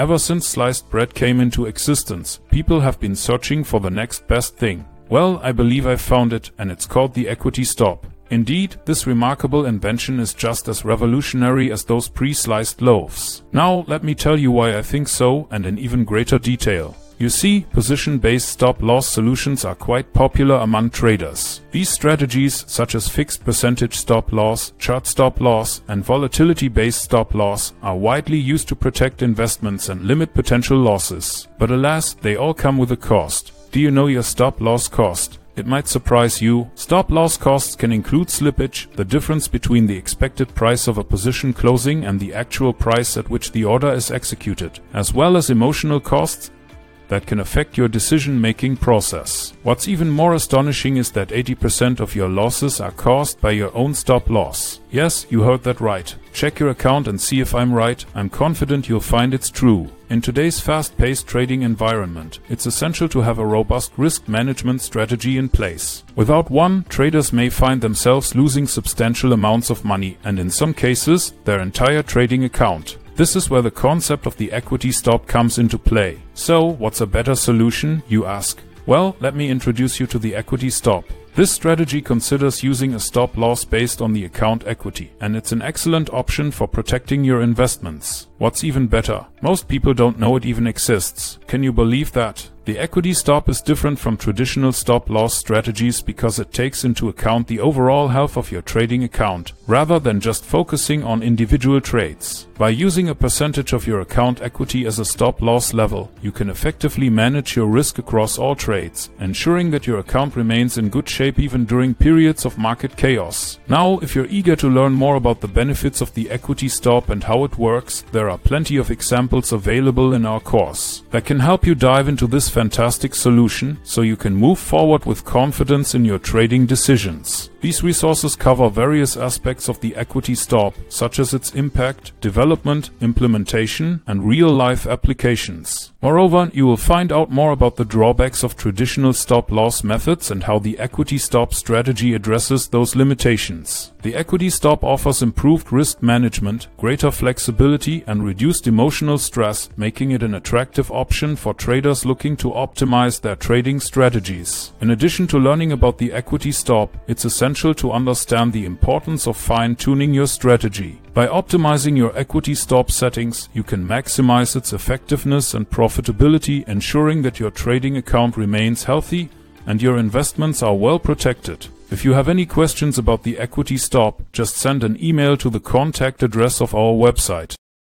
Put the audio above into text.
Ever since sliced bread came into existence, people have been searching for the next best thing. Well, I believe I found it, and it's called the equity stop. Indeed, this remarkable invention is just as revolutionary as those pre-sliced loaves. Now, let me tell you why I think so, and in even greater detail. You see, position-based stop-loss solutions are quite popular among traders. These strategies, such as fixed percentage stop-loss, chart stop-loss, and volatility-based stop-loss, are widely used to protect investments and limit potential losses. But alas, they all come with a cost. Do you know your stop-loss cost? It might surprise you. Stop loss costs can include slippage, the difference between the expected price of a position closing and the actual price at which the order is executed, as well as emotional costs that can affect your decision-making process. What's even more astonishing is that 80% of your losses are caused by your own stop loss. Yes, you heard that right. Check your account and see if I'm right. I'm confident you'll find it's true. In today's fast-paced trading environment, it's essential to have a robust risk management strategy in place. Without one, traders may find themselves losing substantial amounts of money and in some cases, their entire trading account. This is where the concept of the equity stop comes into play. So, what's a better solution, you ask? Well, let me introduce you to the equity stop. This strategy considers using a stop loss based on the account equity, and it's an excellent option for protecting your investments. What's even better, most people don't know it even exists. Can you believe that? The equity stop is different from traditional stop loss strategies because it takes into account the overall health of your trading account, rather than just focusing on individual trades. By using a percentage of your account equity as a stop loss level, you can effectively manage your risk across all trades, ensuring that your account remains in good shape even during periods of market chaos. Now, if you're eager to learn more about the benefits of the equity stop and how it works, there are plenty of examples available in our course that can help you dive into this fantastic solution so you can move forward with confidence in your trading decisions. These resources cover various aspects of the equity stop, such as its impact, development, implementation, and real-life applications. Moreover, you will find out more about the drawbacks of traditional stop-loss methods and how the equity stop strategy addresses those limitations. The equity stop offers improved risk management, greater flexibility, and reduced emotional stress, making it an attractive option for traders looking to optimize their trading strategies. In addition to learning about the equity stop, it's essential to understand the importance of fine-tuning your strategy. By optimizing your equity stop settings, you can maximize its effectiveness and profitability, ensuring that your trading account remains healthy and your investments are well protected. If you have any questions about the equity stop, just send an email to the contact address of our website.